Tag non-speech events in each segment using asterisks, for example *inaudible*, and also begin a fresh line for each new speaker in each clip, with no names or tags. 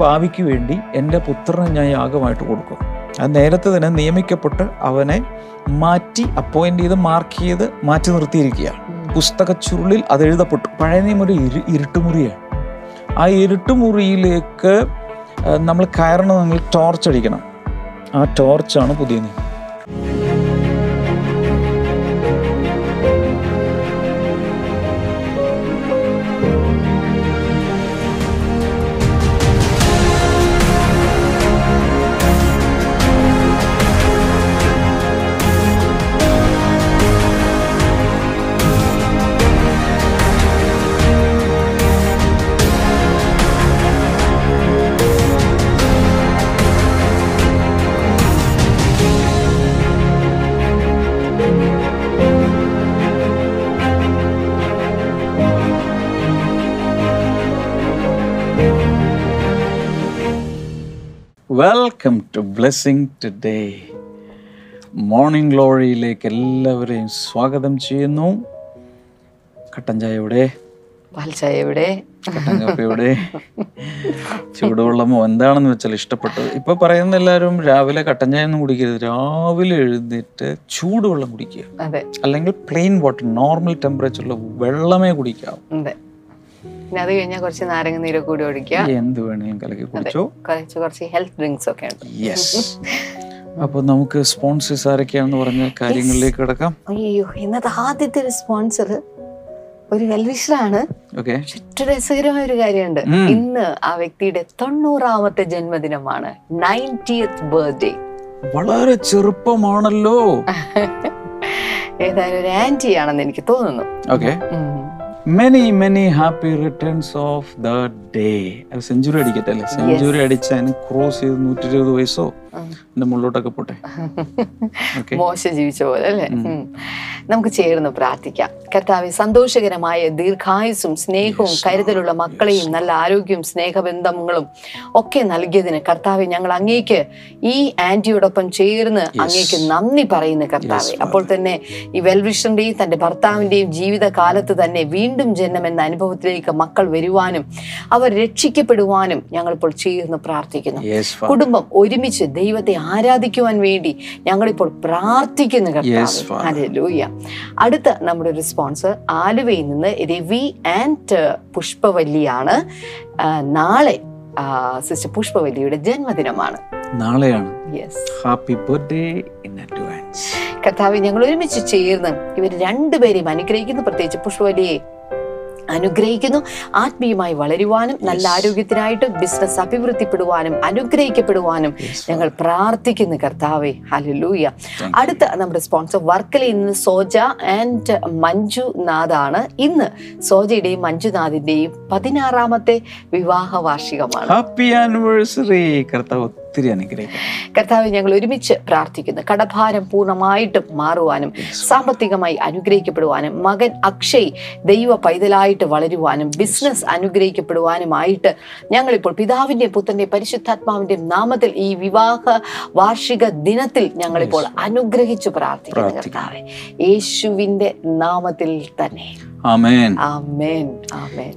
പാപിക്ക് വേണ്ടി എൻ്റെ പുത്രനെ ഞാൻ യാഗമായിട്ട് കൊടുക്കും അത് നേരത്തെ തന്നെ നിയമിക്കപ്പെട്ട് അവനെ മാറ്റി അപ്പോയിൻ്റ് ചെയ്ത് മാർക്ക് ചെയ്ത് മാറ്റി നിർത്തിയിരിക്കുക പുസ്തക ചുരുളിൽ അത് എഴുതപ്പെട്ടു പഴയ നിയമം ഒരു ഇരു ഇരുട്ടുമുറിയാണ് ആ ഇരുട്ടുമുറിയിലേക്ക് നമ്മൾ കയറണമെങ്കിൽ ടോർച്ച് അടിക്കണം ആ ടോർച്ചാണ് പുതിയ നിയമം welcome to blessing today morning ഗ്ലോറിയിലേക്ക് എല്ലാവരെയും സ്വാഗതം ചെയ്യുന്നു കട്ടൻ ചായ കട്ടൻ ഇവിടെ ചൂടുവെള്ളമോ എന്താണെന്ന് വെച്ചാൽ ഇഷ്ടപ്പെട്ടത് ഇപ്പൊ പറയുന്ന എല്ലാവരും രാവിലെ കട്ടൻ ചായ ഒന്നും കുടിക്കരുത് രാവിലെ എഴുന്നേറ്റ് ചൂടുവെള്ളം കുടിക്കുക അല്ലെങ്കിൽ പ്ലെയിൻ വാട്ടർ നോർമൽ ടെമ്പറേച്ചറിൽ വെള്ളമേ കുടിക്കാവൂ പിന്നെ അത് കഴിഞ്ഞാൽ കുറച്ച് നാരങ്ങ നീര് കൂടി ഒഴിക്കുക കലക്കി കുടിച്ചോ കുറച്ച് ഹെൽത്ത് ഡ്രിങ്ക്സ് അപ്പൊ നമുക്ക് സ്പോൺസേഴ്സ് ആരൊക്കെയാണെന്ന് പറഞ്ഞ കാര്യങ്ങളിലേക്ക്
കിടക്കാം അയ്യോ ഇന്നത്തെ ആദ്യത്തെ ഒരു സ്പോൺസർ ഒരു വെൽവിഷറാണ് രസകരമായ ഒരു കാര്യമുണ്ട് ഇന്ന് ആ വ്യക്തിയുടെ തൊണ്ണൂറാമത്തെ ജന്മദിനമാണ് നയൻറ്റിയത്ത്
ബർത്ത്ഡേ വളരെ ചെറുപ്പമാണല്ലോ
*laughs* ഏതായാലും ഒരു ആന്റി ആണെന്ന് എനിക്ക്
തോന്നുന്നു okay many many happy returns of the day century അടിക്കട്ടെ അല്ലേ സെഞ്ചുറി അടിച്ച അതിന് ക്രോസ് ചെയ്ത് നൂറ്റി ഇരുപത് വയസ്സോ എന്റെ മുള്ളോട്ടൊക്കെ പോട്ടെ
*laughs* മോശം ജീവിച്ച പോലെ അല്ലേ നമുക്ക് ചേർന്ന് പ്രാർത്ഥിക്കാം കർത്താവ് സന്തോഷകരമായ ദീർഘായുസും സ്നേഹവും കരുതലുള്ള മക്കളെയും നല്ല ആരോഗ്യവും സ്നേഹബന്ധങ്ങളും ഒക്കെ നൽകിയതിന് കർത്താവ് ഞങ്ങൾ അങ്ങേക്ക് ഈ ആന്റിയോടൊപ്പം ചേർന്ന് അങ്ങേക്ക് നന്ദി പറയുന്നു കർത്താവ് അപ്പോൾ തന്നെ ഈ വെൽവിഷന്റെയും തന്റെ ഭർത്താവിന്റെയും കാലത്ത് തന്നെ വീണ്ടും ജന്മം എന്ന അനുഭവത്തിലേക്ക് മക്കൾ വരുവാനും അവർ രക്ഷിക്കപ്പെടുവാനും ഞങ്ങളിപ്പോൾ ചേർന്ന് പ്രാർത്ഥിക്കുന്നു കുടുംബം ഒരുമിച്ച് ദൈവത്തെ ആരാധിക്കുവാൻ വേണ്ടി ഞങ്ങളിപ്പോൾ പ്രാർത്ഥിക്കുന്നു കർത്താവ് അടുത്ത നമ്മുടെ സ്പോൺസർ ആലുവയിൽ നിന്ന് രവി ആൻഡ് uh, പുഷ്പവല്ലിയാണ് നാളെ സിസ്റ്റർ പുഷ്പവല്ലിയുടെ ജന്മദിനമാണ് നാളെയാണ് ഹാപ്പി ബർത്ത്ഡേ ഇൻ അഡ്വാൻസ് കർത്താവ് ഞങ്ങൾ ഒരുമിച്ച് ചേർന്ന് ഇവർ രണ്ടുപേരെയും അനുഗ്രഹിക്കുന്നു പ്രത്യേകിച്ച് പുഷ്പവല്ലിയെ അനുഗ്രഹിക്കുന്നു ആത്മീയമായി വളരുവാനും നല്ല ആരോഗ്യത്തിനായിട്ട് ബിസിനസ് അഭിവൃദ്ധിപ്പെടുവാനും അനുഗ്രഹിക്കപ്പെടുവാനും ഞങ്ങൾ പ്രാർത്ഥിക്കുന്നു കർത്താവെ ഹലൂയ അടുത്ത നമ്മുടെ സ്പോൺസർ വർക്കലിൽ ഇന്ന് സോജ ആൻഡ് മഞ്ജു ആണ് ഇന്ന് സോജയുടെയും മഞ്ജുനാഥിന്റെയും പതിനാറാമത്തെ വിവാഹ
വാർഷികമാണ് ഹാപ്പി ആനിവേഴ്സറി കർത്താവ്
ഒത്തിരി അനുഗ്രഹിക്കും കർത്താവ് ഞങ്ങൾ ഒരുമിച്ച് പ്രാർത്ഥിക്കുന്നു കടഭാരം പൂർണ്ണമായിട്ടും മാറുവാനും സാമ്പത്തികമായി അനുഗ്രഹിക്കപ്പെടുവാനും മകൻ അക്ഷയ് ദൈവ പൈതലായിട്ട് വളരുവാനും ബിസിനസ് അനുഗ്രഹിക്കപ്പെടുവാനുമായിട്ട് ഞങ്ങളിപ്പോൾ പിതാവിൻ്റെ പുത്രൻ്റെ പരിശുദ്ധാത്മാവിൻ്റെ നാമത്തിൽ ഈ വിവാഹ വാർഷിക ദിനത്തിൽ ഞങ്ങളിപ്പോൾ അനുഗ്രഹിച്ചു പ്രാർത്ഥിക്കുന്നു കർത്താവെ യേശുവിൻ്റെ നാമത്തിൽ
തന്നെ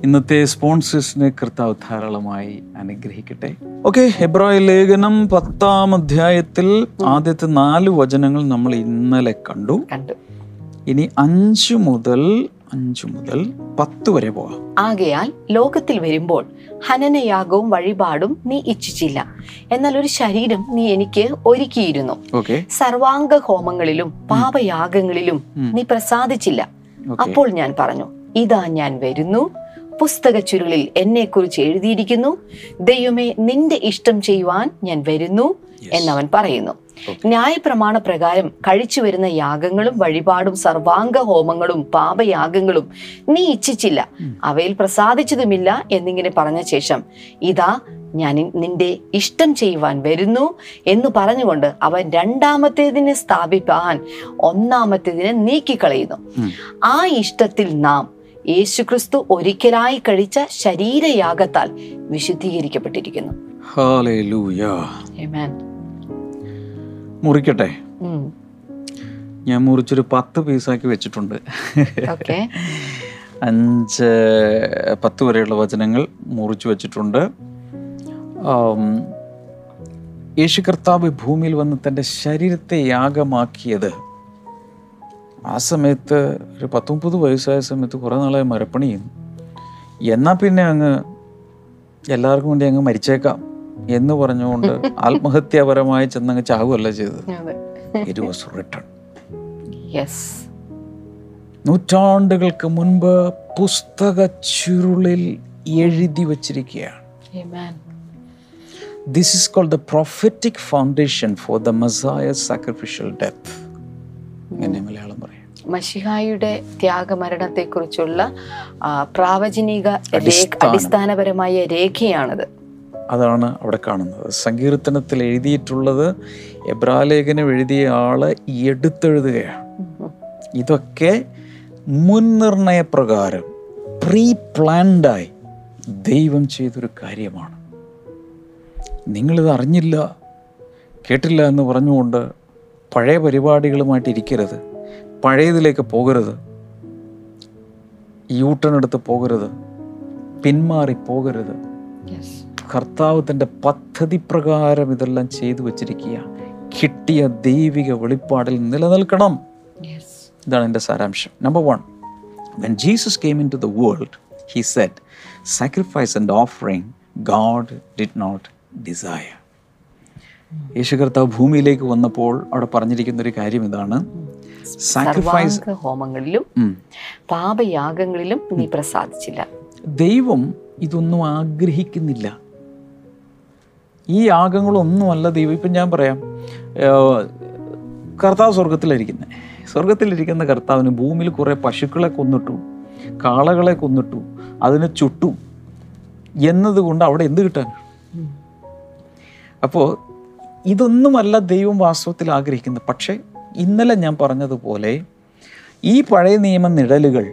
ഇന്നത്തെ സ്പോൺസേഴ്സിനെ കർത്താവ് ധാരാളമായി അനുഗ്രഹിക്കട്ടെ ഓക്കെ ഹെബ്രായ ലേഖനം പത്താം അധ്യായത്തിൽ ആദ്യത്തെ നാല് വചനങ്ങൾ നമ്മൾ ഇന്നലെ കണ്ടു ഇനി അഞ്ചു മുതൽ അഞ്ചു മുതൽ പത്ത്
വരെ പോവാം ആകയാൽ ലോകത്തിൽ വരുമ്പോൾ ഹനനയാഗവും വഴിപാടും നീ ഇച്ഛിച്ചില്ല എന്നാൽ ഒരു ശരീരം നീ എനിക്ക് ഒരുക്കിയിരുന്നു സർവാംഗ ഹോമങ്ങളിലും പാപയാഗങ്ങളിലും നീ പ്രസാദിച്ചില്ല അപ്പോൾ ഞാൻ പറഞ്ഞു ഇതാ ഞാൻ വരുന്നു പുസ്തക ചുരുളിൽ എന്നെക്കുറിച്ച് എഴുതിയിരിക്കുന്നു ദൈവമേ നിന്റെ ഇഷ്ടം ചെയ്യുവാൻ ഞാൻ വരുന്നു എന്നവൻ പറയുന്നു ന്യായപ്രമാണ പ്രകാരം കഴിച്ചു വരുന്ന യാഗങ്ങളും വഴിപാടും സർവാംഗ ഹോമങ്ങളും പാപയാഗങ്ങളും നീ ഇച്ഛിച്ചില്ല അവയിൽ പ്രസാദിച്ചതുമില്ല എന്നിങ്ങനെ പറഞ്ഞ ശേഷം ഇതാ ഞാൻ നിന്റെ ഇഷ്ടം ചെയ്യുവാൻ വരുന്നു എന്ന് പറഞ്ഞുകൊണ്ട് അവൻ രണ്ടാമത്തേതിനെ സ്ഥാപിപ്പാൻ ഒന്നാമത്തേതിനെ നീക്കിക്കളയുന്നു ആ ഇഷ്ടത്തിൽ നാം യേശുക്രിസ്തു ഒരിക്കലായി കഴിച്ച ശരീരയാഗത്താൽ വിശുദ്ധീകരിക്കപ്പെട്ടിരിക്കുന്നു
മുറിക്കട്ടെ ഞാൻ മുറിച്ചൊരു പത്ത് പീസാക്കി വെച്ചിട്ടുണ്ട് അഞ്ച് പത്ത് വരെയുള്ള വചനങ്ങൾ മുറിച്ചു വെച്ചിട്ടുണ്ട് യേശു കർത്താവ് ഭൂമിയിൽ വന്ന് തൻ്റെ ശരീരത്തെ യാഗമാക്കിയത് ആ സമയത്ത് ഒരു പത്തൊമ്പത് വയസ്സായ സമയത്ത് കുറേ നാളായി മരപ്പണി ചെയ്യുന്നു എന്നാൽ പിന്നെ അങ്ങ് എല്ലാവർക്കും വേണ്ടി അങ്ങ് മരിച്ചേക്കാം എന്ന് പറഞ്ഞുകൊണ്ട് *laughs* ആത്മഹത്യാപരമായി ചെന്നങ്ങ് ചാവുകയല്ല ചെയ്തത് നൂറ്റാണ്ടുകൾക്ക് മുൻപ് പുസ്തക ചുരുളിൽ എഴുതി വച്ചിരിക്കുകയാണ് This is called the prophetic foundation for the Messiah's sacrificial death. അങ്ങനെ മലയാളം പറയാം മഷിഹായുടെ
ത്യാഗമരണത്തെക്കുറിച്ചുള്ള പ്രാവചനിക
അടിസ്ഥാനപരമായ രേഖയാണത് അതാണ് അവിടെ കാണുന്നത് സങ്കീർത്തനത്തിൽ എഴുതിയിട്ടുള്ളത് എബ്രാലേഖനം എഴുതിയ ആള് എടുത്തെഴുതുകയാണ് ഇതൊക്കെ മുൻനിർണയപ്രകാരം പ്രീ പ്ലാൻഡായി ദൈവം ചെയ്തൊരു കാര്യമാണ് നിങ്ങളിത് അറിഞ്ഞില്ല കേട്ടില്ല എന്ന് പറഞ്ഞുകൊണ്ട് പഴയ പരിപാടികളുമായിട്ട് ഇരിക്കരുത് പഴയതിലേക്ക് പോകരുത് യൂട്ടൺ എടുത്ത് പോകരുത് പിന്മാറി പോകരുത് കർത്താവ് തൻ്റെ പദ്ധതി പ്രകാരം ഇതെല്ലാം ചെയ്തു വച്ചിരിക്കുക കിട്ടിയ ദൈവിക വെളിപ്പാടിൽ നിലനിൽക്കണം ഇതാണ് എൻ്റെ സാരാംശം number one when Jesus came into the world he said sacrifice and offering God did not desire യേശു കർത്താവ് ഭൂമിയിലേക്ക് വന്നപ്പോൾ അവിടെ പറഞ്ഞിരിക്കുന്ന ഒരു കാര്യം ഇതാണ് സാക്രിഫൈസ് ഹോമങ്ങളിലും പാപയാഗങ്ങളിലും നീ പ്രസാദിച്ചില്ല ദൈവം ഇതൊന്നും ആഗ്രഹിക്കുന്നില്ല ഈ യാഗങ്ങളൊന്നുമല്ല ദൈവം ഇപ്പം ഞാൻ പറയാം കർത്താവ് സ്വർഗത്തിലിരിക്കുന്നത് സ്വർഗത്തിലിരിക്കുന്ന കർത്താവിന് ഭൂമിയിൽ കുറേ പശുക്കളെ കൊന്നിട്ടു കാളകളെ കൊന്നിട്ടു അതിനെ ചുട്ടു എന്നതുകൊണ്ട് അവിടെ എന്ത് കിട്ടാൻ അപ്പോൾ ഇതൊന്നുമല്ല ദൈവം വാസ്തവത്തിൽ ആഗ്രഹിക്കുന്നത് പക്ഷേ ഇന്നലെ ഞാൻ പറഞ്ഞതുപോലെ ഈ പഴയ നിയമ നിഴലുകൾ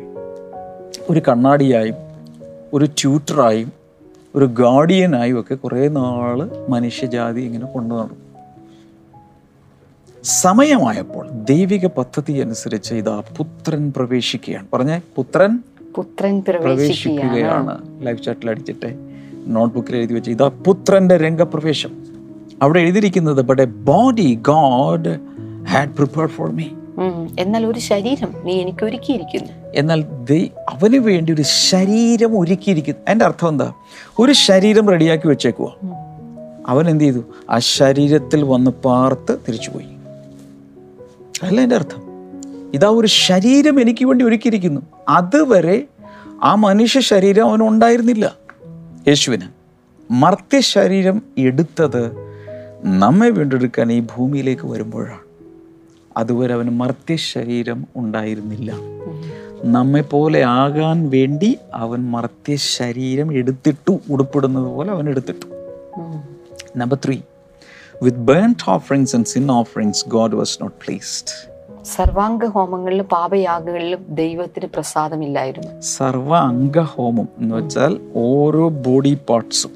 ഒരു കണ്ണാടിയായും ഒരു ട്യൂട്ടറായും ഒരു ഗാർഡിയനായും ഒക്കെ കുറേ നാൾ മനുഷ്യജാതി ഇങ്ങനെ കൊണ്ടു നടന്നു സമയമായപ്പോൾ ദൈവിക പദ്ധതി അനുസരിച്ച് ഇതാ പുത്രൻ പ്രവേശിക്കുകയാണ് പറഞ്ഞേ പുത്രൻ
പുത്രൻ
പ്രവേശിക്കുകയാണ് ലൈഫ് ചാറ്റിൽ അടിച്ചിട്ട് നോട്ട്ബുക്കിൽ എഴുതി വെച്ച് ഇതാ പുത്രന്റെ രംഗപ്രവേശം അവിടെ
എഴുതിയിരിക്കുന്നത് but a body God had prepare for me എന്നാൽ ഒരു ശരീരം നീ എനിക്ക് ഒരുക്കിയിരിക്കുന്നു എന്നാൽ അവന്
വേണ്ടി ഒരു ശരീരം ഒരുക്കിയിരിക്കുന്നു എൻ്റെ അർത്ഥം എന്താ ഒരു ശരീരം റെഡിയാക്കി വെച്ചേക്കുക അവൻ എന്ത് ചെയ്തു ആ ശരീരത്തിൽ വന്ന് പാർത്ത് തിരിച്ചുപോയി അല്ല എൻ്റെ അർത്ഥം ഇതാ ഒരു ശരീരം എനിക്ക് വേണ്ടി ഒരുക്കിയിരിക്കുന്നു അതുവരെ ആ മനുഷ്യ ശരീരം അവനുണ്ടായിരുന്നില്ല യേശുവിന് മർത്യ ശരീരം എടുത്തത് നമ്മെ വീണ്ടെടുക്കാൻ ഈ ഭൂമിയിലേക്ക് വരുമ്പോഴാണ് അതുവരെ അവന് മർത്യശരീരം ഉണ്ടായിരുന്നില്ല നമ്മെ പോലെ ആകാൻ വേണ്ടി അവൻ മർത്യശരീരം എടുത്തിട്ടു ഉടുപ്പിടുന്നത് പോലെ അവൻ എടുത്തിട്ടു number three with burn offerings and sin offerings God was not pleased സർവാംഗ ഹോമങ്ങളിലും പാപയാഗങ്ങളിലും ദൈവത്തിന് പ്രസാദമില്ലായിരുന്നു സർവാംഗ ഹോമം എന്ന് വെച്ചാൽ ഓരോ ബോഡി പാർട്സും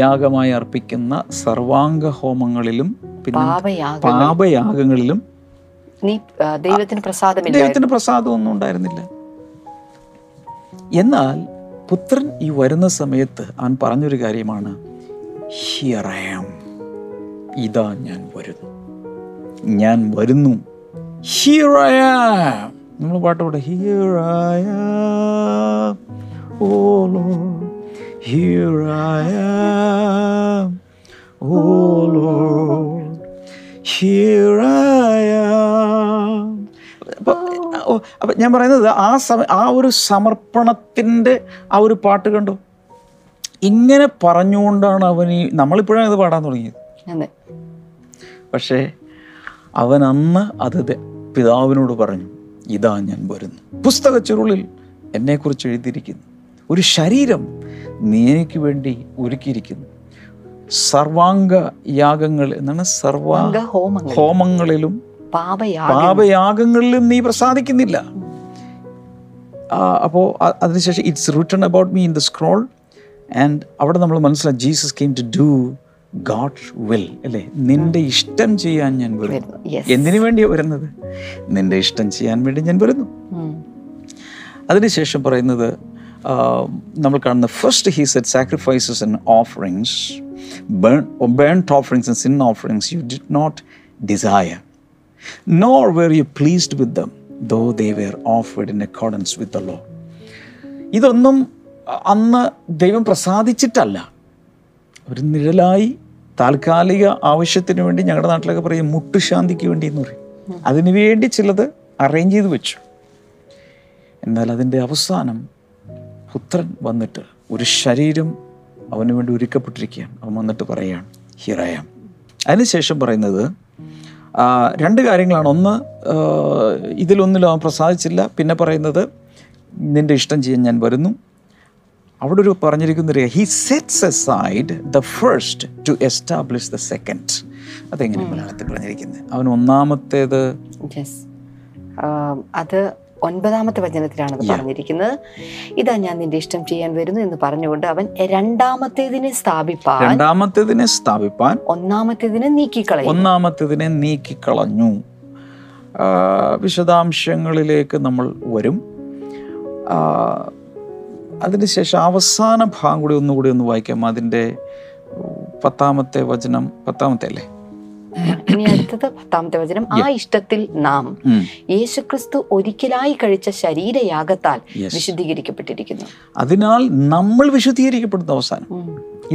യാഗമായി അർപ്പിക്കുന്ന സർവാംഗ ഹോമങ്ങളിലും പിന്നെ
പാപയാഗങ്ങളിലും ദൈവത്തിന് പ്രസാദം
ദൈവത്തിന് പ്രസാദമൊന്നും ഉണ്ടായിരുന്നില്ല എന്നാൽ പുത്രൻ ഈ വരുന്ന സമയത്ത് അവൻ പറഞ്ഞൊരു കാര്യമാണ് ഇതാ ഞാൻ വരുന്നു ഞാൻ വരുന്നു നമ്മൾ പാട്ട് പാടെ here I am O Lord here I am O oh, Lord, here I am. അപ്പം ഞാൻ പറയുന്നത് ആ സമ ആ ഒരു സമർപ്പണത്തിൻ്റെ ആ ഒരു പാട്ട് കണ്ടു ഇങ്ങനെ പറഞ്ഞുകൊണ്ടാണ് അവൻ ഈ നമ്മളിപ്പോഴാണ് ഇത് പാടാൻ
തുടങ്ങിയത്
പക്ഷേ അവൻ അന്ന് അത് പിതാവിനോട് പറഞ്ഞു ഇതാ ഞാൻ വരുന്നു പുസ്തക ചുരുളിൽ എന്നെക്കുറിച്ച് എഴുതിയിരിക്കുന്നു ഒരു ശരീരം നീനയ്ക്ക് വേണ്ടി ഒരുക്കിയിരിക്കുന്നു സർവാംഗ യാഗങ്ങൾ എന്നാണ് സർവ ഹോമങ്ങളിലും പാപയാഗങ്ങളിലും നീ പ്രസാദിക്കുന്നില്ല അപ്പോൾ അതിനുശേഷം it's written about me in the scroll and അവിടെ നമ്മൾ മനസ്സിലാക്കി Jesus came to do God will അല്ലേ നിന്റെ ഇഷ്ടം ചെയ്യാൻ ഞാൻ വരുന്നു എന്തിനു വേണ്ടിയാണ് വരുന്നത് നിന്റെ ഇഷ്ടം ചെയ്യാൻ വേണ്ടി ഞാൻ വരുന്നു അതിനുശേഷം പറയുന്നത് നമ്മൾ കാണുന്ന first he said sacrifices and offerings burn offerings and sin offerings you did not desire nor were you pleased with them though they were offered in accordance with the law ഇതൊന്നും അന്ന് ദൈവം പ്രസാദിച്ചിട്ടല്ല ഒരു നിഴലായി താൽക്കാലിക ആവശ്യത്തിന് വേണ്ടി ഞങ്ങളുടെ നാട്ടിലൊക്കെ പറയും മുട്ടുശാന്തിക്ക് വേണ്ടി എന്ന് പറയും അതിനുവേണ്ടി ചിലത് അറേഞ്ച് ചെയ്ത് വെച്ചു എന്നാൽ അതിൻ്റെ അവസാനം പുത്രൻ വന്നിട്ട് ഒരു ശരീരം അവന് വേണ്ടി ഒരുക്കപ്പെട്ടിരിക്കുകയാണ് അവൻ വന്നിട്ട് പറയുകയാണ് ഹിറയാം അതിനുശേഷം പറയുന്നത് രണ്ട് കാര്യങ്ങളാണ് ഒന്ന് ഇതിലൊന്നിലും അവൻ പ്രസാദിച്ചില്ല പിന്നെ പറയുന്നത് നിൻ്റെ ഇഷ്ടം ചെയ്യാൻ ഞാൻ വരുന്നു അവിടെ ഒരു പറഞ്ഞിരിക്കുന്ന he sets aside the first to establish the second അതെങ്ങനെ മലയാളത്തിൽ പറഞ്ഞിരിക്കുന്നത് അവൻ ഒന്നാമത്തേത്
അത് ഒൻപതാമത്തെ വചനത്തിലാണ് പറഞ്ഞിരിക്കുന്നത് ഇതാ ഞാൻ നിന്റെ ഇഷ്ടം ചെയ്യാൻ വരുന്നു എന്ന് പറഞ്ഞുകൊണ്ട് അവൻ രണ്ടാമത്തേതിനെ
സ്ഥാപിപ്പാൻ രണ്ടാമത്തേതിനെ സ്ഥാപിപ്പാൻ ഒന്നാമത്തേതിനെ നീക്കിക്കളഞ്ഞു ഒന്നാമത്തേതിനെ നീക്കിക്കളഞ്ഞു വിശദാംശങ്ങളിലേക്ക് നമ്മൾ വരും അതിനുശേഷം അവസാന ഭാഗം കൂടി ഒന്നുകൂടി ഒന്ന് വായിക്കാം അതിൻ്റെ പത്താമത്തെ വചനം പത്താമത്തെ അല്ലേ ഇനി അടുത്തത് പത്താമത്തെ വചനം ആ
ഇഷ്ടത്തിൽ നാം യേശുക്രിസ്തു ഒരിക്കലായി കഴിച്ച ശരീരയാഗത്താൽ വിശുദ്ധീകരിക്കപ്പെട്ടിരിക്കുന്നു അതിനാൽ
നമ്മൾ വിശുദ്ധീകരിക്കപ്പെടുന്ന അവസാനം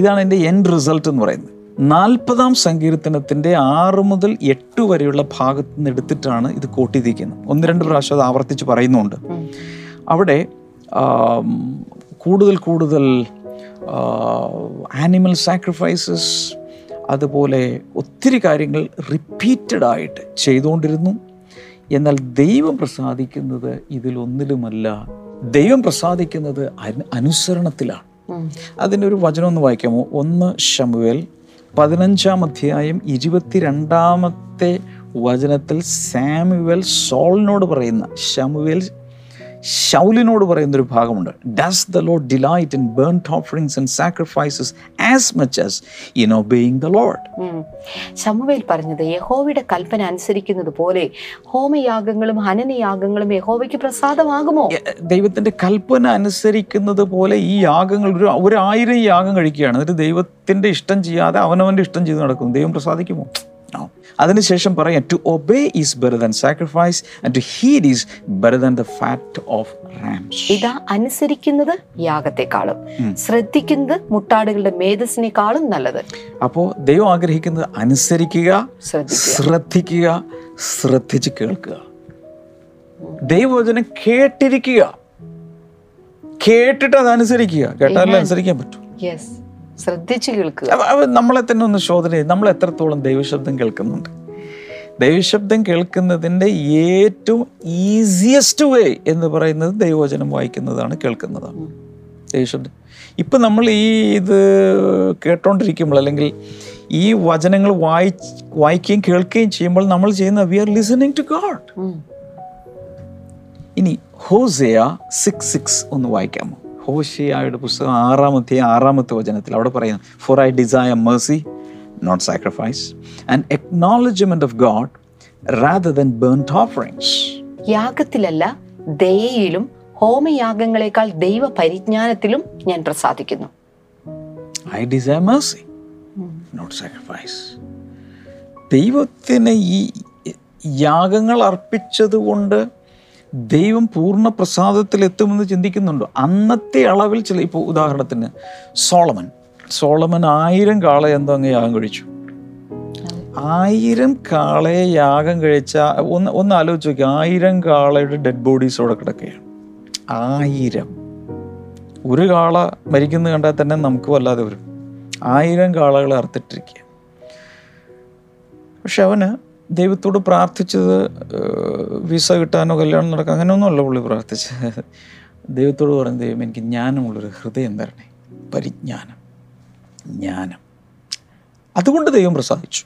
ഇതാണ് എൻ്റെ എൻഡ് റിസൾട്ട് എന്ന് പറയുന്നത് നാൽപ്പതാം സങ്കീർത്തനത്തിൻ്റെ ആറ് മുതൽ എട്ട് വരെയുള്ള ഭാഗത്ത് നിന്ന് എടുത്തിട്ടാണ് ഇത് കോട്ടിയിരിക്കുന്നത് ഒന്ന് രണ്ട് പ്രാവശ്യം അത് ആവർത്തിച്ച് പറയുന്നുണ്ട് അവിടെ കൂടുതൽ കൂടുതൽ ആനിമൽ സാക്രിഫൈസസ് അതുപോലെ ഒത്തിരി കാര്യങ്ങൾ റിപ്പീറ്റഡായിട്ട് ചെയ്തുകൊണ്ടിരുന്നു എന്നാൽ ദൈവം പ്രസാദിക്കുന്നത് ഇതിലൊന്നിലുമല്ല ദൈവം പ്രസാദിക്കുന്നത് അനുസരണത്തിലാണ് അതിൻ്റെ ഒരു വചനം ഒന്ന് വായിക്കാമോ ഒന്ന് ഷമുവേൽ പതിനഞ്ചാം അധ്യായം ഇരുപത്തിരണ്ടാമത്തെ വചനത്തിൽ സാമുവേൽ സോളിനോട് പറയുന്ന ഷമുവേൽ ശൗലിനോട് പറയുന്നൊരു ഭാഗമുണ്ട് does the
load delight in burn offerings and sacrifices as much as in obeying the load ശമുവേൽ പറഞ്ഞത് യഹോവയുടെ കൽപ്പന അനുസരിക്കുന്നത് പോലെ ഹോമയാഗങ്ങളും ഹനനയാഗങ്ങളും യഹോവയ്ക്ക് പ്രസാദമാകുമോ ദൈവത്തിന്റെ
കൽപ്പന അനുസരിക്കുന്നത് പോലെ ഈ യാഗങ്ങൾ ഒരു ഒരായിരം യാഗം കഴിക്കുകയാണ് എന്നിട്ട് ദൈവത്തിന്റെ ഇഷ്ടം ചെയ്യാതെ അവനവന്റെ ഇഷ്ടം ചെയ്ത് നടക്കും ദൈവം പ്രസാദിക്കുമോ അതിനുശേഷം പറയാം to obey is better than sacrifice and to heed is better than the fat of
rams ഇതാ അനുസരിക്കുന്നത് യാഗത്തെക്കാളും ശ്രദ്ധിക്കുന്നത് മുട്ടാടുകളുടെ മേധസ്സിനെക്കാളും
നല്ലത് അപ്പോൾ ദൈവം ആഗ്രഹിക്കുന്നത് അനുസരിക്കുക ശ്രദ്ധിക്കുക ശ്രദ്ധിച്ച് കേൾക്കുക ദൈവവചനം കേട്ടിരിക്കുക കേട്ടിട്ട് അത് അനുസരിക്കുക കേട്ടാലും
അനുസരിക്കാൻ യെസ്
ശ്രദ്ധിച്ച് കേൾക്കുക നമ്മളെ തന്നെ ഒന്ന് ശോധന ചെയ്ത് നമ്മൾ എത്രത്തോളം ദൈവശബ്ദം കേൾക്കുന്നുണ്ട് ദൈവശബ്ദം കേൾക്കുന്നതിൻ്റെ ഏറ്റവും ഈസിയസ്റ്റ് വേ എന്ന് പറയുന്നത് ദൈവവചനം വായിക്കുന്നതാണ് കേൾക്കുന്നതാണ് ദൈവശബ്ദം ഇപ്പം നമ്മൾ ഈ ഇത് കേട്ടോണ്ടിരിക്കുമ്പോൾ അല്ലെങ്കിൽ ഈ വചനങ്ങൾ വായി വായിക്കുകയും കേൾക്കുകയും ചെയ്യുമ്പോൾ നമ്മൾ ചെയ്യുന്ന we are listening to God ഇനി ഹോസിയ സിക്സ് സിക്സ് ഒന്ന് വായിക്കാമോ ഹോഷിയായുടെ പുസ്തകം ആറാമത്തെ ആറാമത്തെ വചനത്തിൽ അവിടെ പറയുന്നു for I desire mercy not sacrifice and acknowledgement of God rather than burn offerings യാഗത്തിലല്ല ദയയിലും
ഹോമയാഗങ്ങളെക്കാൾ
ദൈവ പരിജ്ഞാനത്തിലും ഞാൻ പ്രസാദിക്കുന്നു I desire mercy not sacrifice ദൈവത്തിന് ഈ യാഗങ്ങൾ അർപ്പിച്ചതുകൊണ്ട് ദൈവം പൂർണ്ണ എത്തുമെന്ന് ചിന്തിക്കുന്നുണ്ടോ അന്നത്തെ അളവിൽ ചില ഇപ്പോൾ ഉദാഹരണത്തിന് സോളമൻ സോളമൻ ആയിരം കാള എന്തോ അങ്ങ് യാഗം കഴിച്ചു ആയിരം കാളയെ യാഗം കഴിച്ച ഒന്ന് ഒന്ന് ആലോചിച്ച് നോക്കി ആയിരം കാളയുടെ ഡെഡ് ബോഡീസ് അവിടെ കിടക്കുകയാണ് ആയിരം ഒരു കാള മരിക്കുന്നത് കണ്ടാൽ തന്നെ നമുക്ക് വല്ലാതെ വരും ആയിരം കാളകളെ അറുത്തിട്ടിരിക്കുക പക്ഷെ അവന് ദൈവത്തോട് പ്രാർത്ഥിച്ചത് വിസ കിട്ടാനോ കല്യാണം നടക്കാൻ അങ്ങനെയൊന്നുമല്ല പുള്ളി പ്രാർത്ഥിച്ച് ദൈവത്തോട് പറഞ്ഞ ദൈവം എനിക്ക് ജ്ഞാനമുള്ളൊരു ഹൃദയം തരണേ പരിജ്ഞാനം ജ്ഞാനം അതുകൊണ്ട് ദൈവം പ്രസാദിച്ചു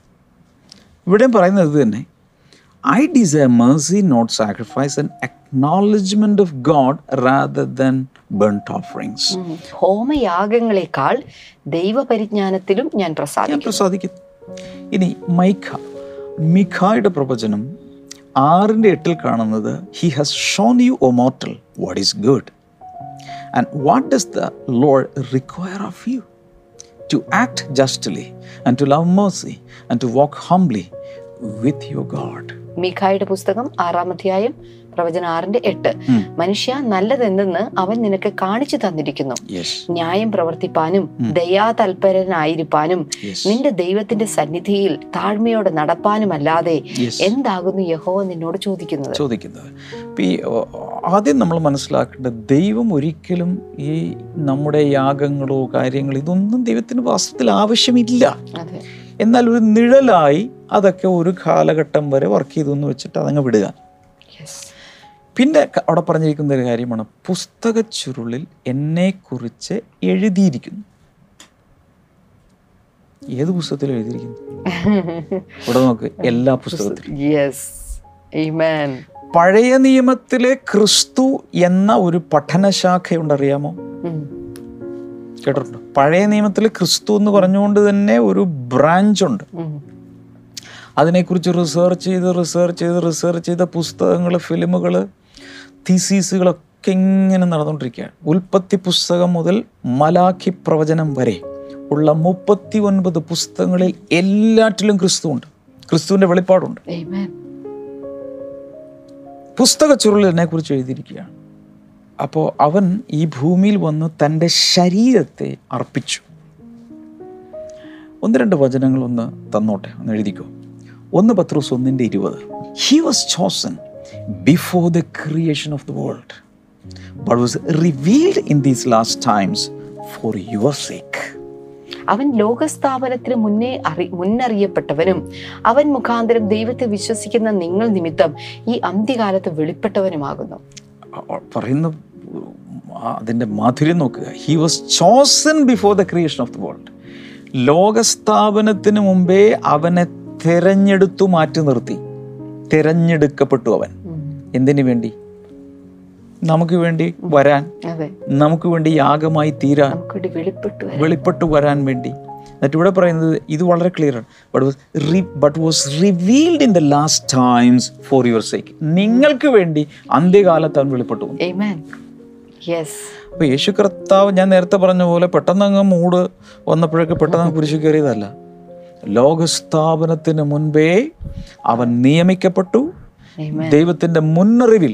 ഇവിടെയും പറയുന്നത് ഇത് തന്നെ I a mercy not sacrifice and acknowledgement of God rather than burned
offerings ഹോമയാഗങ്ങളെക്കാൾ ദൈവപരിജ്ഞാനത്തിലും ഞാൻ പ്രസാദിക്കുന്നു
ഇനി മൈഖ മിഖായുടെ പ്രവചനം ആറിൻ്റെ എട്ടിൽ കാണുന്നത് he has shown you O mortal what is good and what does the Lord require of you to act justly and to love mercy and to walk humbly with your
God മീഖായുടെ പുസ്തകം ആറാം അധ്യായം പ്രവചന ആറിന്റെ എട്ട് മനുഷ്യ നല്ലതെന്തെന്ന് അവൻ നിനക്ക് കാണിച്ചു തന്നിരിക്കുന്നു ന്യായം പ്രവർത്തിപ്പാനും ദയാതൽപരനായിരിക്കാനും നിന്റെ ദൈവത്തിന്റെ സന്നിധിയിൽ താഴ്മയോടെ നടപ്പാനുമല്ലാതെ എന്താകുന്നു യഹോ
നിന്നോട് ചോദിക്കുന്നത് ചോദിക്കുന്നത് ആദ്യം നമ്മൾ മനസ്സിലാക്കേണ്ടത് ദൈവം ഒരിക്കലും ഈ നമ്മുടെ യാഗങ്ങളോ കാര്യങ്ങളോ ഇതൊന്നും ദൈവത്തിന് വാസ്തവത്തിൽ ആവശ്യമില്ല അതെ എന്നാൽ ഒരു നിഴലായി അതൊക്കെ ഒരു കാലഘട്ടം വരെ വർക്ക് ചെയ്തു എന്ന് വെച്ചിട്ട് അതങ്ങ് വിടുക പിന്നെ അവിടെ പറഞ്ഞിരിക്കുന്ന ഒരു കാര്യമാണ് പുസ്തക ചുരുളിൽ എന്നെക്കുറിച്ച് എഴുതിയിരിക്കുന്നു ഏത് പുസ്തകത്തിൽ എഴുതിയിരിക്കുന്നു *laughs* ഇവിടെ നോക്ക്
എല്ലാ പുസ്തകത്തിലും
പഴയ നിയമത്തിലെ ക്രിസ്തു എന്ന ഒരു പഠനശാഖയുണ്ടറിയാമോ കേട്ടിട്ടുണ്ട് പഴയ നിയമത്തിൽ ക്രിസ്തു എന്ന് പറഞ്ഞുകൊണ്ട് തന്നെ ഒരു ബ്രാഞ്ച് ഉണ്ട് അതിനെക്കുറിച്ച് റിസർച്ച് ചെയ്ത് റിസർച്ച് ചെയ്ത് റിസർച്ച് ചെയ്ത പുസ്തകങ്ങൾ ഫിലിമുകൾ തീസീസുകളൊക്കെ ഇങ്ങനെ നടന്നുകൊണ്ടിരിക്കുകയാണ് ഉൽപ്പത്തി പുസ്തകം മുതൽ മലാഖി പ്രവചനം വരെ ഉള്ള മുപ്പത്തി ഒൻപത് പുസ്തകങ്ങളിൽ എല്ലാറ്റിലും ക്രിസ്തു ഉണ്ട് ക്രിസ്തുവിൻ്റെ
വെളിപ്പാടുണ്ട്
പുസ്തക ചുരുളിനെ കുറിച്ച് എഴുതിയിരിക്കുകയാണ് അപ്പോൾ അവൻ ഈ ഭൂമിയിൽ വന്ന് തൻ്റെ ശരീരത്തെ അർപ്പിച്ചു ഒന്ന് രണ്ട് വചനങ്ങൾ ഒന്ന് തന്നോട്ടെ ഒന്ന് എഴുതിക്കോ ഒന്ന് പത്രോസ് ഒന്നിൻ്റെ ഇരുപത് he was chosen before the creation of the world but was revealed in these last times for your sake അവൻ
ലോകസ്ഥാപനത്തിന് മുന്നേ അറി മുന്നറിയപ്പെട്ടവനും അവൻ മുഖാന്തരം ദൈവത്തെ വിശ്വസിക്കുന്ന നിങ്ങൾ നിമിത്തം ഈ അന്ത്യകാലത്ത് വെളിപ്പെട്ടവനുമാകുന്നു പറയുന്ന അതിൻ്റെ മാധുര്യം നോക്കുക
he was chosen before the creation of the world ലോകസ്ഥാപനത്തിന് മുമ്പേ അവനെ തിരഞ്ഞെടുത്തു മാറ്റി നിർത്തി തിരഞ്ഞെടുക്കപ്പെട്ടു അവൻ എന്തിനു വേണ്ടി നമുക്ക് വേണ്ടി വരാൻ നമുക്ക് വേണ്ടി
യാഗമായി തീരാൻ
വെളിപ്പെട്ടു വരാൻ വേണ്ടി എന്നിട്ട് ഇവിടെ പറയുന്നത് ഇത് വളരെ ക്ലിയർ ആണ് but was but was revealed in the last times for your sake നിങ്ങൾക്ക് വേണ്ടി അന്ത്യകാലത്ത് അവൻ വെളിപ്പെട്ടു അപ്പൊ യേശു കർത്താവ് ഞാൻ നേരത്തെ പറഞ്ഞ പോലെ പെട്ടെന്ന് അങ്ങ് മൂട് വന്നപ്പോഴൊക്കെ പെട്ടെന്ന് കുരിശു കയറിയതല്ല ലോകസ്ഥാപനത്തിന് മുൻപേ അവൻ നിയമിക്കപ്പെട്ടു ദൈവത്തിന്റെ മുന്നറിവിൽ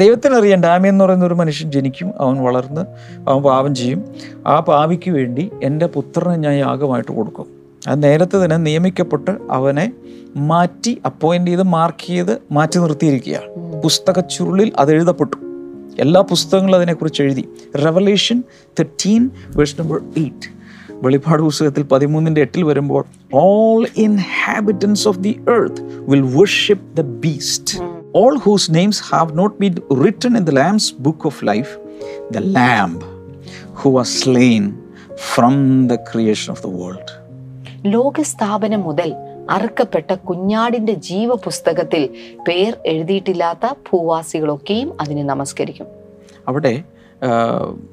ദൈവത്തിനറിയാം ഡാമി എന്ന് പറയുന്ന ഒരു മനുഷ്യൻ ജനിക്കും അവൻ വളർന്ന് അവൻ പാപം ചെയ്യും ആ പാവിക്ക് വേണ്ടി എൻ്റെ പുത്രനെ ഞാൻ യാഗമായിട്ട് കൊടുക്കും അത് നേരത്തെ തന്നെ നിയമിക്കപ്പെട്ട് അവനെ മാറ്റി അപ്പോയിൻ്റ് ചെയ്ത് മാർക്ക് ചെയ്ത് മാറ്റി നിർത്തിയിരിക്കുകയാണ് പുസ്തക ചുരുളിൽ അത് എഴുതപ്പെട്ടു എല്ലാ പുസ്തകങ്ങളും അതിനെക്കുറിച്ച് എഴുതി Revelation thirteen verse number eight വെളിപാട് പുസ്തകത്തിൽ പതിമൂന്നിൻ്റെ എട്ടിൽ വരുമ്പോൾ all inhabitants of the earth will worship the beast all whose names have not been written in the Lamb's book of life, the Lamb who was slain from the creation of the world. ലോകസ്ഥാപനം മുതൽ
അറുക്കപ്പെട്ട കുഞ്ഞാടിന്റെ ജീവപുസ്തകത്തിൽ പേർ എഴുതിയിട്ടില്ലാത്ത ഭൂവാസികളൊക്കെയും അതിനെ നമസ്കരിക്കും
അവിടെ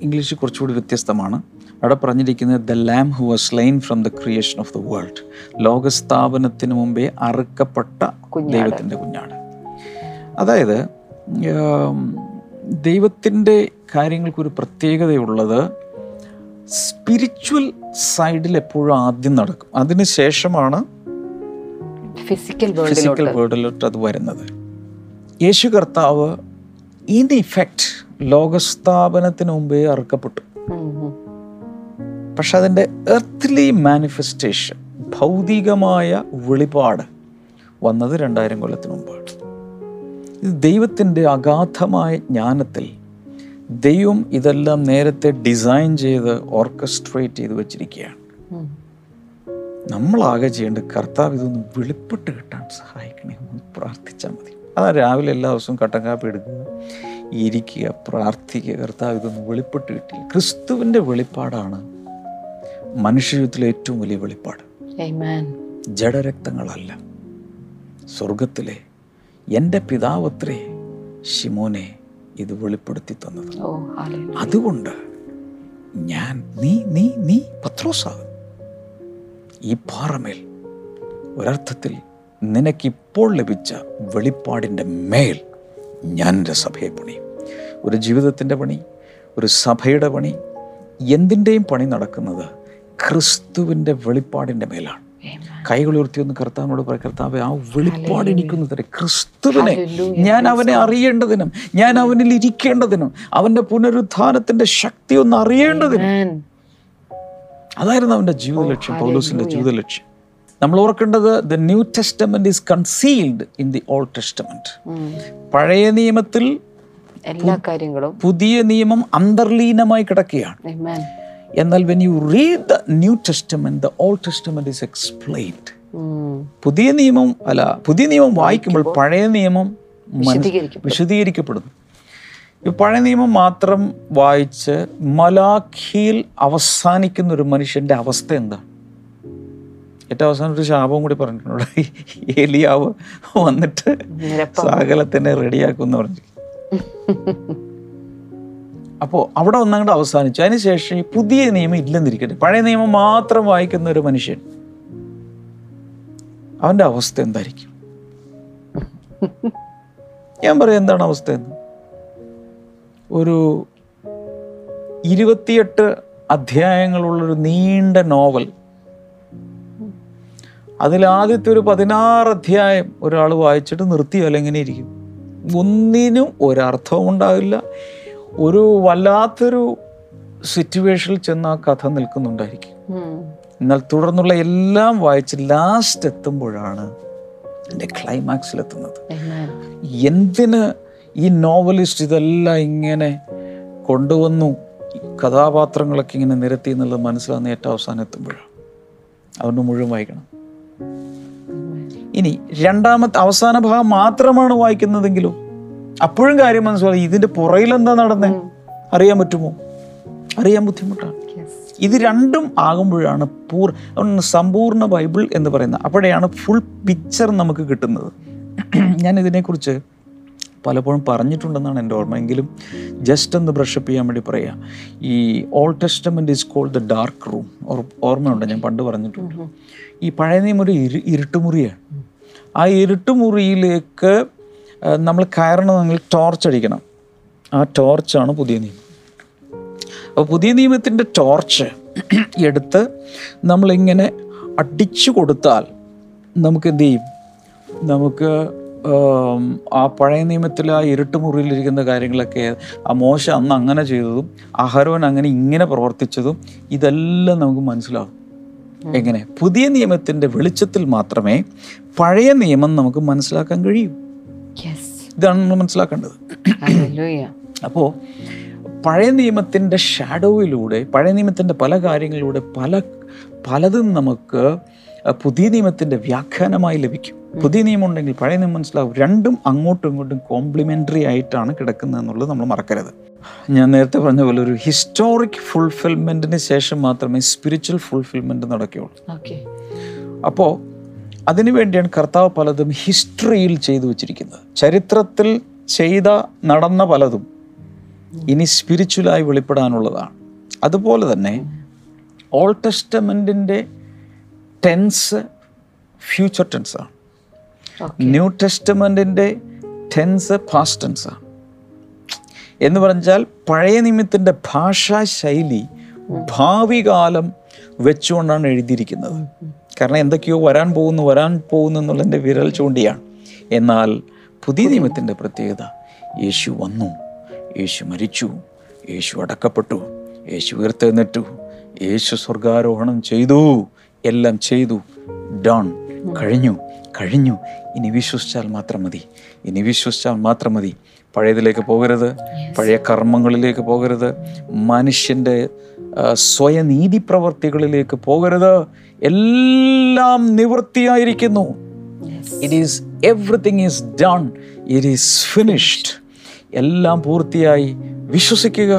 English കുറച്ചുകൂടി വ്യത്യസ്തമാണ് അവിടെ പറഞ്ഞിരിക്കുന്നത് the lamb who was slain from the creation of the world ലോകസ്ഥാപനത്തിന് മുമ്പേ അറുക്കപ്പെട്ട ദൈവത്തിൻ്റെ കുഞ്ഞാട് അതായത് ദൈവത്തിൻ്റെ കാര്യങ്ങൾക്കൊരു പ്രത്യേകതയുള്ളത് സ്പിരിച്വൽ സൈഡിൽ എപ്പോഴും ആദ്യം നടക്കും അതിന് ശേഷമാണ്
ഫിസിക്കൽ
ഫിസിക്കൽ വേൾഡിലോട്ട് അത് വരുന്നത് യേശു കർത്താവ് ഇൻ ഇഫക്റ്റ് ലോകസ്ഥാപനത്തിന് മുമ്പേ അറുക്കപ്പെട്ടു പക്ഷെ അതിൻ്റെ എർത്ത്ലി മാനിഫെസ്റ്റേഷൻ ഭൗതികമായ വെളിപാട് വന്നത് രണ്ടായിരം കൊല്ലത്തിന് മുമ്പാണ് ദൈവത്തിൻ്റെ അഗാധമായ ജ്ഞാനത്തിൽ ദൈവം ഇതെല്ലാം നേരത്തെ ഡിസൈൻ ചെയ്ത് ഓർക്കസ്ട്രേറ്റ് ചെയ്ത് വെച്ചിരിക്കുകയാണ് നമ്മളാകെ ചെയ്യേണ്ട കർത്താവ് ഇതൊന്ന് വെളിപ്പെട്ട് കിട്ടാൻ സഹായിക്കണേ ഒന്ന് പ്രാർത്ഥിച്ചാൽ മതി അതാ രാവിലെ എല്ലാ ദിവസവും കട്ടൻ കാപ്പി എടുക്കുക ഇരിക്കുക പ്രാർത്ഥിക്കുക കർത്താവ് ഇതൊന്ന് വെളിപ്പെട്ട് കിട്ടില്ല ക്രിസ്തുവിൻ്റെ വെളിപ്പാടാണ് മനുഷ്യജീവിതത്തിലെ ഏറ്റവും വലിയ വെളിപ്പാട് ജഡരക്തങ്ങളല്ല സ്വർഗത്തിലെ എൻ്റെ പിതാവത്രേ ഷിമോനെ ഇത് വെളിപ്പെടുത്തി തന്നത് അതുകൊണ്ട് ഞാൻ നീ നീ നീ പത്രോസാകും ഈ പാറമേൽ ഒരർത്ഥത്തിൽ നിനക്കിപ്പോൾ ലഭിച്ച വെളിപ്പാടിൻ്റെ മേൽ ഞാൻ എൻ്റെ സഭയെ പണി ഒരു ജീവിതത്തിൻ്റെ പണി ഒരു സഭയുടെ പണി എന്തിൻ്റെയും പണി നടക്കുന്നത് ക്രിസ്തുവിൻ്റെ വെളിപ്പാടിൻ്റെ മേലാണ് കൈകൾ ഉയർത്തിയൊന്ന് കർത്താവിനോട് പറയും കർത്താവ് ആ വെളിപ്പാട് എനിക്കൊന്ന് തരാം ക്രിസ്തുവിനെ ഞാൻ അവനെ അറിയേണ്ടതിനും ഞാൻ അവനിൽ ഇരിക്കേണ്ടതിനും അവൻ്റെ പുനരുദ്ധാനത്തിൻ്റെ ശക്തി ഒന്ന് അറിയേണ്ടതിനും അതായിരുന്നു അവൻ്റെ ജീവിത oh, ലക്ഷ്യം പൗലോസിൻ്റെ ജീവിത ലക്ഷ്യം നമ്മൾ ഓർക്കേണ്ടത് the New Testament is concealed in the Old Testament പഴയ നിയമത്തിൽ എല്ലാ കാര്യങ്ങളും പുതിയ നിയമം അന്തർലീനമായി കിടക്കുകയാണ് എന്നാൽ when you read the New Testament the Old Testament is explained പുതിയ നിയമം അല്ല പുതിയ നിയമം വായിക്കുമ്പോൾ പഴയ നിയമം വിശദീകരിക്കപ്പെടുന്നു പഴയ നിയമം മാത്രം വായിച്ച് മലാഖിയിൽ അവസാനിക്കുന്ന ഒരു മനുഷ്യന്റെ അവസ്ഥ എന്താ ഏറ്റവും അവസാനം ഒരു ശാപവും കൂടി പറഞ്ഞിട്ടുണ്ട് ഏലിയാവ് വന്നിട്ട് സകലത്തിനെ റെഡിയാക്കും എന്ന് പറഞ്ഞു അപ്പോൾ അവിടെ ഒന്നങ്ങോട്ട് അവസാനിച്ചു അതിനുശേഷം ഈ പുതിയ നിയമം ഇല്ലെന്നിരിക്കട്ടെ പഴയ നിയമം മാത്രം വായിക്കുന്ന ഒരു മനുഷ്യൻ അവൻ്റെ അവസ്ഥ എന്തായിരിക്കും ഞാൻ പറയാം എന്താണ് അവസ്ഥ എന്ന് ഒരു ഇരുപത്തിയെട്ട് അധ്യായങ്ങളുള്ളൊരു നീണ്ട നോവൽ അതിലാദ്യത്തെ ഒരു പതിനാറ് അധ്യായം ഒരാൾ വായിച്ചിട്ട് നിർത്തിയാൽ എങ്ങനെ ഇരിക്കും ഒന്നിനും ഒരർത്ഥവും ഉണ്ടാവില്ല ഒരു വല്ലാത്തൊരു സിറ്റുവേഷനിൽ ചെന്ന് ആ കഥ നിൽക്കുന്നുണ്ടായിരിക്കും എന്നാൽ തുടർന്നുള്ള എല്ലാം വായിച്ച് ലാസ്റ്റ് എത്തുമ്പോഴാണ് എൻ്റെ ക്ലൈമാക്സിലെത്തുന്നത് എന്തിന് ഈ നോവലിസ്റ്റ് ഇതെല്ലാം ഇങ്ങനെ കൊണ്ടുവന്നു കഥാപാത്രങ്ങളൊക്കെ ഇങ്ങനെ നിരത്തി എന്നുള്ളത് മനസ്സിലാകുന്ന ഏറ്റവും അവസാനം എത്തുമ്പോഴാണ് അതുകൊണ്ട് മുഴുവൻ വായിക്കണം ഇനി രണ്ടാമത്തെ അവസാന ഭാഗം മാത്രമാണ് വായിക്കുന്നതെങ്കിലും അപ്പോഴും കാര്യം മനസ്സിലായി ഇതിന്റെ എന്താ നടന്നേ അറിയാൻ പറ്റുമോ അറിയാൻ ബുദ്ധിമുട്ടാണ് ഇത് രണ്ടും ആകുമ്പോഴാണ് പൂർ സമ്പൂർണ്ണ ബൈബിൾ എന്ന് പറയുന്നത് അപ്പോഴെയാണ് ഫുൾ പിക്ചർ നമുക്ക് കിട്ടുന്നത് ഞാൻ ഇതിനെക്കുറിച്ച് പലപ്പോഴും പറഞ്ഞിട്ടുണ്ടെന്നാണ് എൻ്റെ എങ്കിലും ജസ്റ്റ് ഒന്ന് ബ്രഷപ്പ് ചെയ്യാൻ വേണ്ടി പറയാം ഈ Old Testament is called the dark room ഓർമ്മയുണ്ട് ഞാൻ പണ്ട് പറഞ്ഞിട്ടുണ്ട് ഈ പഴയ നിയമം ഒരു ഇരു ഇരുട്ടുമുറിയാണ് ആ ഇരുട്ടുമുറിയിലേക്ക് നമ്മൾ കയറണമെങ്കിൽ ടോർച്ച് അടിക്കണം ആ ടോർച്ചാണ് പുതിയ നിയമം അപ്പോൾ പുതിയ നിയമത്തിൻ്റെ ടോർച്ച് എടുത്ത് നമ്മളിങ്ങനെ അടിച്ചു കൊടുത്താൽ നമുക്ക് എന്ത് ചെയ്യും നമുക്ക് ആ പഴയ നിയമത്തിൽ ആ മുറിയിലിരിക്കുന്ന കാര്യങ്ങളൊക്കെ ആ മോശം അന്ന് അങ്ങനെ ചെയ്തതും അഹരോൻ അങ്ങനെ ഇങ്ങനെ പ്രവർത്തിച്ചതും ഇതെല്ലാം നമുക്ക് മനസ്സിലാവും എങ്ങനെ പുതിയ നിയമത്തിൻ്റെ വെളിച്ചത്തിൽ മാത്രമേ പഴയ നിയമം നമുക്ക് മനസ്സിലാക്കാൻ
കഴിയൂ ഇതാണ് നമ്മൾ
മനസ്സിലാക്കേണ്ടത് അപ്പോൾ പഴയ നിയമത്തിൻ്റെ ഷാഡോയിലൂടെ പഴയ നിയമത്തിൻ്റെ പല കാര്യങ്ങളിലൂടെ പല പലതും നമുക്ക് പുതിയ നിയമത്തിൻ്റെ വ്യാഖ്യാനമായി ലഭിക്കും പുതിയ നിയമം ഉണ്ടെങ്കിൽ പഴയ നിയമം മനസ്സിലാവും രണ്ടും അങ്ങോട്ടും ഇങ്ങോട്ടും കോംപ്ലിമെൻ്ററി ആയിട്ടാണ് കിടക്കുന്നത് എന്നുള്ളത് നമ്മൾ മറക്കരുത് ഞാൻ നേരത്തെ പറഞ്ഞ പോലെ ഒരു ഹിസ്റ്റോറിക് ഫുൾഫിൽമെൻറ്റിന് ശേഷം മാത്രമേ സ്പിരിച്വൽ ഫുൾഫിൽമെൻറ്റ് നടക്കുകയുള്ളൂ അപ്പോൾ അതിനുവേണ്ടിയാണ് കർത്താവ് പലതും ഹിസ്റ്ററിയിൽ ചെയ്തു വച്ചിരിക്കുന്നത് ചരിത്രത്തിൽ ചെയ്ത നടന്ന പലതും ഇനി സ്പിരിച്വലായി വെളിപ്പെടാനുള്ളതാണ് അതുപോലെ തന്നെ ഓൾഡ് ടെസ്റ്റമെൻറ്റിൻ്റെ ടെൻസ് ഫ്യൂച്ചർ ടെൻസാണ് ന്യൂ ടെസ്റ്റമെൻറ്റിൻ്റെ ടെൻസ് പാസ്റ്റ് ടെൻസാണ് എന്ന് പറഞ്ഞാൽ പഴയ നിമിത്തിൻ്റെ ഭാഷാശൈലി ഭാവി കാലം വെച്ചുകൊണ്ടാണ് എഴുതിയിരിക്കുന്നത് കാരണം എന്തൊക്കെയോ വരാൻ പോകുന്നു വരാൻ പോകുന്നു എന്നുള്ളതിൻ്റെ വിരൽ ചൂണ്ടിയാണ് എന്നാൽ പുതിയ നിയമത്തിൻ്റെ പ്രത്യേകത യേശു വന്നു യേശു മരിച്ചു യേശു അടക്കപ്പെട്ടു യേശു ഉയർത്തെഴുന്നേറ്റു യേശു സ്വർഗാരോഹണം ചെയ്തു എല്ലാം ചെയ്തു ഡൺ കഴിഞ്ഞു കഴിഞ്ഞു ഇനി വിശ്വസിച്ചാൽ മാത്രം മതി ഇനി വിശ്വസിച്ചാൽ മാത്രം മതി പഴയതിലേക്ക് പോകരുത് പഴയ കർമ്മങ്ങളിലേക്ക് പോകരുത് മനുഷ്യൻ്റെ സ്വയനീതി പ്രവർത്തികളിലേക്ക് പോകരുത് എല്ലാം നിവൃത്തിയായിരിക്കുന്നു it is everything is done it is finished എല്ലാം പൂർത്തിയായി വിശ്വസിക്കുക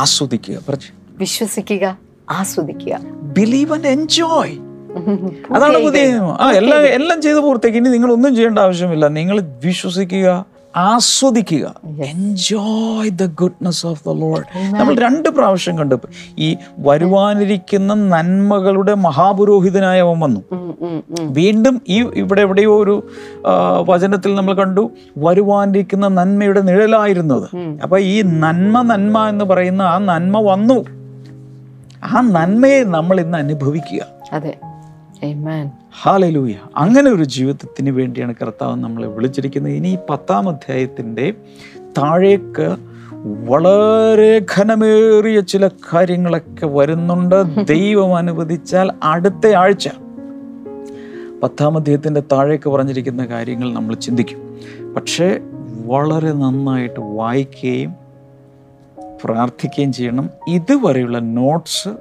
ആസ്വദിക്കുക വിശ്വസിക്കുക ആസ്വദിക്കുക ബിലീവ് ആൻഡ് എൻജോയ് അതാണ് പുതിയ ആ എല്ലാം എല്ലാം ചെയ്ത് പൂർത്തിയാക്കി ഇനി നിങ്ങൾ ഒന്നും ചെയ്യേണ്ട ആവശ്യമില്ല നിങ്ങൾ വിശ്വസിക്കുക ആസ്വദിക്കുക enjoy the goodness of the load നമ്മൾ രണ്ട് പ്രാവശ്യം കണ്ടു ഈ വരുവാനിരിക്കുന്ന നന്മകളുടെ മഹാപുരോഹിതനായ അവൻ വന്നു വീണ്ടും ഈ ഇവിടെ എവിടെയോ ഒരു വചനത്തിൽ നമ്മൾ കണ്ടു വരുവാനിരിക്കുന്ന നന്മയുടെ നിഴലായിരുന്നത് അപ്പൊ ഈ നന്മ നന്മ എന്ന് പറയുന്ന ആ നന്മ വന്നു ആ നന്മയെ നമ്മൾ ഇന്ന് അനുഭവിക്കുക അതെ ഹാലലൂയ അങ്ങനെ ഒരു ജീവിതത്തിന് വേണ്ടിയാണ് കർത്താവ് നമ്മളെ വിളിച്ചിരിക്കുന്നത് ഇനി പത്താം അധ്യായത്തിൻ്റെ താഴേക്ക് വളരെ ഘനമേറിയ ചില കാര്യങ്ങളൊക്കെ വരുന്നുണ്ട് ദൈവം അനുവദിച്ചാൽ അടുത്ത ആഴ്ച പത്താം അധ്യായത്തിൻ്റെ താഴേക്ക് പറഞ്ഞിരിക്കുന്ന കാര്യങ്ങൾ നമ്മൾ ചിന്തിക്കും പക്ഷേ വളരെ നന്നായിട്ട് വായിക്കുകയും പ്രാർത്ഥിക്കുകയും ചെയ്യണം ഇതുവരെയുള്ള നോട്ട്സ്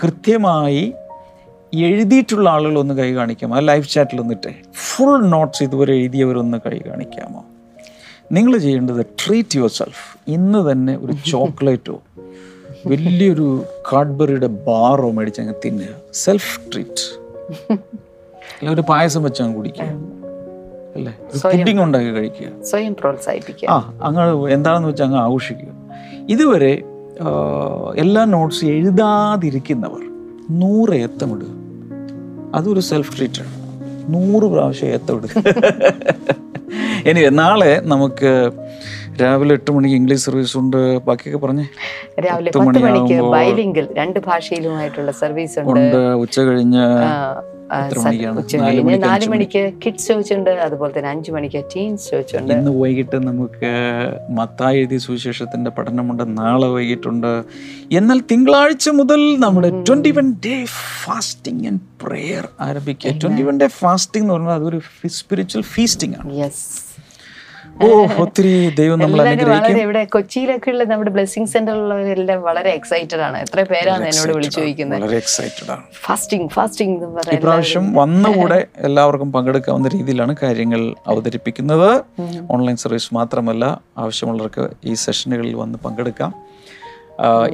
കൃത്യമായി എഴുതിയിട്ടുള്ള ആളുകളൊന്ന് കൈ കാണിക്കാമോ ലൈഫ് ലൈവ് ചാറ്റിൽ വന്നിട്ട് ഫുൾ നോട്ട്സ് ഇതുവരെ എഴുതിയവരൊന്ന് കൈ കാണിക്കാമോ നിങ്ങൾ ചെയ്യേണ്ടത് ട്രീറ്റ് യുവർ സെൽഫ് ഇന്ന് തന്നെ ഒരു *laughs* ചോക്ലേറ്റോ വലിയൊരു കാഡ്ബറിയുടെ ബാറോ മേടിച്ച് അങ്ങ് തിന്നുക സെൽഫ് ട്രീറ്റ് അല്ല ഒരു പായസം വെച്ച് അങ്ങ് കുടിക്കുക അല്ലേ ഉണ്ടാക്കി കഴിക്കുക ആ അങ്ങ് എന്താണെന്ന് വെച്ചാൽ അങ്ങ് ആഘോഷിക്കുക ഇതുവരെ എല്ലാ നോട്ട്സ് എഴുതാതിരിക്കുന്നവർ നൂറ് ഏത്തമിടുക അതൊരു സെൽഫ് ട്രീറ്റാണ് നൂറ് പ്രാവശ്യം ഏത്തവിടുക ഇനി നാളെ നമുക്ക് രാവിലെ എട്ട് മണിക്ക് ഇംഗ്ലീഷ് സർവീസ് ഉണ്ട് ബാക്കിയൊക്കെ
പറഞ്ഞേ രാവിലെ മണിക്ക് രണ്ട് ഭാഷയിലുമായിട്ടുള്ള സർവീസ് ഉണ്ട് ഉച്ച കഴിഞ്ഞ് ഉച്ച കഴിഞ്ഞ് നാല് മണിക്ക് കിഡ്സ് ചോർച്ച് ഉണ്ട് അതുപോലെ തന്നെ അഞ്ചു മണിക്ക് ടീൻസ് ചോർച്ച് ഉണ്ട് ഇന്ന് വൈകിട്ട് നമുക്ക്
മത്തായ എഴുതി സുവിശേഷത്തിന്റെ പഠനമുണ്ട് നാളെ വൈകിട്ടുണ്ട് എന്നാൽ തിങ്കളാഴ്ച മുതൽ നമ്മുടെ twenty one day fasting and prayer ആരംഭിക്കുക ട്വന്റി വൺ ഡേ ഫാസ്റ്റിംഗ് എന്ന് പറഞ്ഞാൽ അതൊരു സ്പിരിച്വൽ ഫീസ്റ്റിംഗ് ആണ് യെസ്
ഓ ഒത്തിരി ദൈവം നമ്മൾ അനുഗ്രഹിക്കും ഇവിടെ കൊച്ചിയിലൊക്കെ ഉള്ള നമ്മുടെ ബ്ലെസ്സിംഗ് സെന്ററിലുള്ളവരെല്ലാം വളരെ എക്സൈറ്റഡ് ആണ് എത്ര പേരാണ് എന്നോട് വിളിച്ചു ചോദിക്കുന്നത് വളരെ എക്സൈറ്റഡ് ആണ് ഫാസ്റ്റിംഗ് ഫാസ്റ്റിംഗ് എന്ന് പറയുന്നത് ഇപ്രാവശ്യം കൂടെ എല്ലാവർക്കും
പങ്കെടുക്കാവുന്ന രീതിയിലാണ് കാര്യങ്ങൾ അവതരിപ്പിക്കുന്നത് ഓൺലൈൻ സർവീസ് മാത്രമല്ല ആവശ്യമുള്ളവർക്ക് ഈ സെഷനുകളിൽ വന്ന് പങ്കെടുക്കാം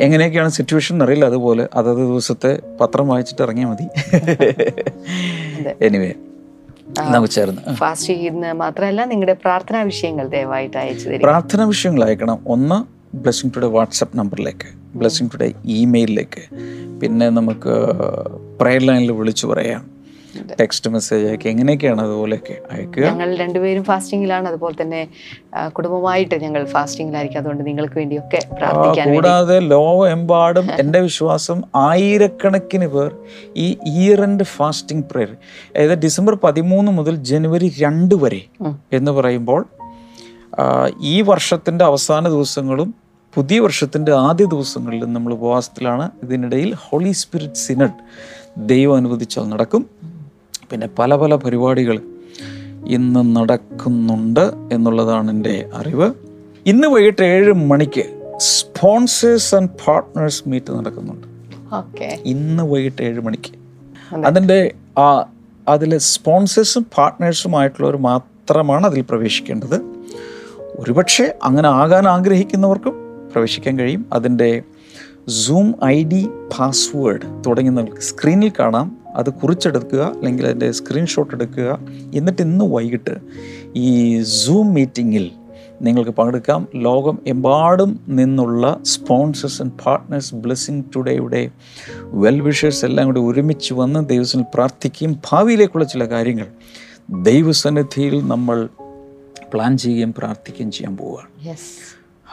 എങ്ങനെയൊക്കെയാണ് സിറ്റുവേഷൻ അറിയില്ല അതുപോലെ അതത് ദിവസത്തെ പത്രം വായിച്ചിട്ട് ഇറങ്ങിയാൽ മതി എനിവേ *laughs* നമുക്ക് ചേർന്ന് ഫാസ്റ്റ് ചെയ്യുന്നത്
മാത്രമല്ല നിങ്ങളുടെ പ്രാർത്ഥനാ വിഷയങ്ങൾ ദയവായിട്ട് അയച്ചു തരും പ്രാർത്ഥനാ വിഷയങ്ങൾ
അയക്കണം ഒന്ന് ബ്ലെസ്സിങ് ടുഡേ വാട്സപ്പ് നമ്പറിലേക്ക് ബ്ലെസ്സിങ് ടുഡേ ഇമെയിലിലേക്ക് പിന്നെ നമുക്ക് പ്രയർ ലൈനിൽ വിളിച്ചു പറയാം
ടെക്സ്റ്റ് മെസ്സേജ് അയക്കുക എങ്ങനെയൊക്കെയാണ് അതുപോലെയൊക്കെ അയക്കുക ഞങ്ങൾ രണ്ടുപേരും ഫാസ്റ്റിംഗിലാണ് അതുപോലെ തന്നെ കുടുംബമായിട്ട് ഞങ്ങൾ ഫാസ്റ്റിംഗിലായിരിക്കും അതുകൊണ്ട് നിങ്ങൾക്ക് വേണ്ടിയൊക്കെ പ്രാർത്ഥിക്കാൻ
കൂടാതെ ലോകമെമ്പാടും എൻ്റെ വിശ്വാസം ആയിരക്കണക്കിന് പേർ ഈ ഇയർ എൻഡ് ഫാസ്റ്റിംഗ് പ്രേയർ അതായത് ഡിസംബർ പതിമൂന്ന് മുതൽ ജനുവരി രണ്ട് വരെ എന്ന് പറയുമ്പോൾ ഈ വർഷത്തിൻ്റെ അവസാന ദിവസങ്ങളും പുതിയ വർഷത്തിൻ്റെ ആദ്യ ദിവസങ്ങളിലും നമ്മൾ ഉപവാസത്തിലാണ് ഇതിനിടയിൽ ഹോളി സ്പിരിറ്റ് സിനഡ് ദൈവം അനുവദിച്ചാൽ നടക്കും പിന്നെ പല പല പരിപാടികൾ ഇന്ന് നടക്കുന്നുണ്ട് എന്നുള്ളതാണ് എൻ്റെ അറിവ് ഇന്ന് വൈകിട്ട് ഏഴ് മണിക്ക് സ്പോൺസേഴ്സ് ആൻഡ് പാർട്ട്നേഴ്സ് മീറ്റ് നടക്കുന്നുണ്ട് ഇന്ന് വൈകിട്ട് ഏഴ് മണിക്ക് അതിൻ്റെ ആ അതിൽ സ്പോൺസേഴ്സും പാർട്ട്നേഴ്സുമായിട്ടുള്ളവർ മാത്രമാണ് അതിൽ പ്രവേശിക്കേണ്ടത് ഒരുപക്ഷെ അങ്ങനെ ആകാൻ ആഗ്രഹിക്കുന്നവർക്കും പ്രവേശിക്കാൻ കഴിയും അതിൻ്റെ സൂം ഐ ഡി പാസ്വേഡ് തുടങ്ങി നിങ്ങൾക്ക് സ്ക്രീനിൽ കാണാം അത് കുറിച്ചെടുക്കുക അല്ലെങ്കിൽ അതിൻ്റെ സ്ക്രീൻഷോട്ട് എടുക്കുക എന്നിട്ട് ഇന്ന് വൈകിട്ട് ഈ സൂം മീറ്റിങ്ങിൽ നിങ്ങൾക്ക് പങ്കെടുക്കാം ലോകം എമ്പാടും നിന്നുള്ള സ്പോൺസേഴ്സ് ആൻഡ് പാർട്ട്നേഴ്സ് ബ്ലെസ്സിങ് ടുഡേയുടെ വെൽ വിഷേഴ്സ് എല്ലാം കൂടി ഒരുമിച്ച് വന്ന് ദൈവസനിൽ പ്രാർത്ഥിക്കുകയും ഭാവിയിലേക്കുള്ള ചില കാര്യങ്ങൾ ദൈവസന്നിധിയിൽ നമ്മൾ പ്ലാൻ ചെയ്യുകയും പ്രാർത്ഥിക്കുകയും ചെയ്യാൻ പോവുകയാണ്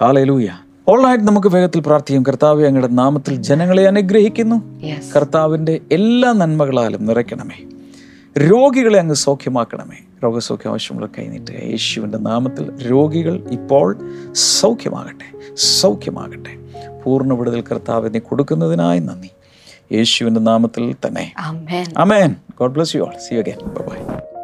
ഹാലലൂയ ഓൾറൈറ്റ് നമുക്ക് വേഗത്തിൽ പ്രാർത്ഥിക്കാം കർത്താവ് അങ്ങയുടെ നാമത്തിൽ ജനങ്ങളെ അനുഗ്രഹിക്കുന്നു കർത്താവിൻ്റെ എല്ലാ നന്മകളാലും നിറയ്ക്കണമേ രോഗികളെ അങ്ങ് സൗഖ്യമാക്കണമേ രോഗസൗഖ്യം ആവശ്യമുള്ള കൈനീട്ടുക യേശുവിൻ്റെ നാമത്തിൽ രോഗികൾ ഇപ്പോൾ സൗഖ്യമാകട്ടെ സൗഖ്യമാകട്ടെ പൂർണ്ണ വിടുതൽ കർത്താവ് നീ കൊടുക്കുന്നതിനായി നന്ദി യേശുവിൻ്റെ നാമത്തിൽ തന്നെ amen God bless you all see you again by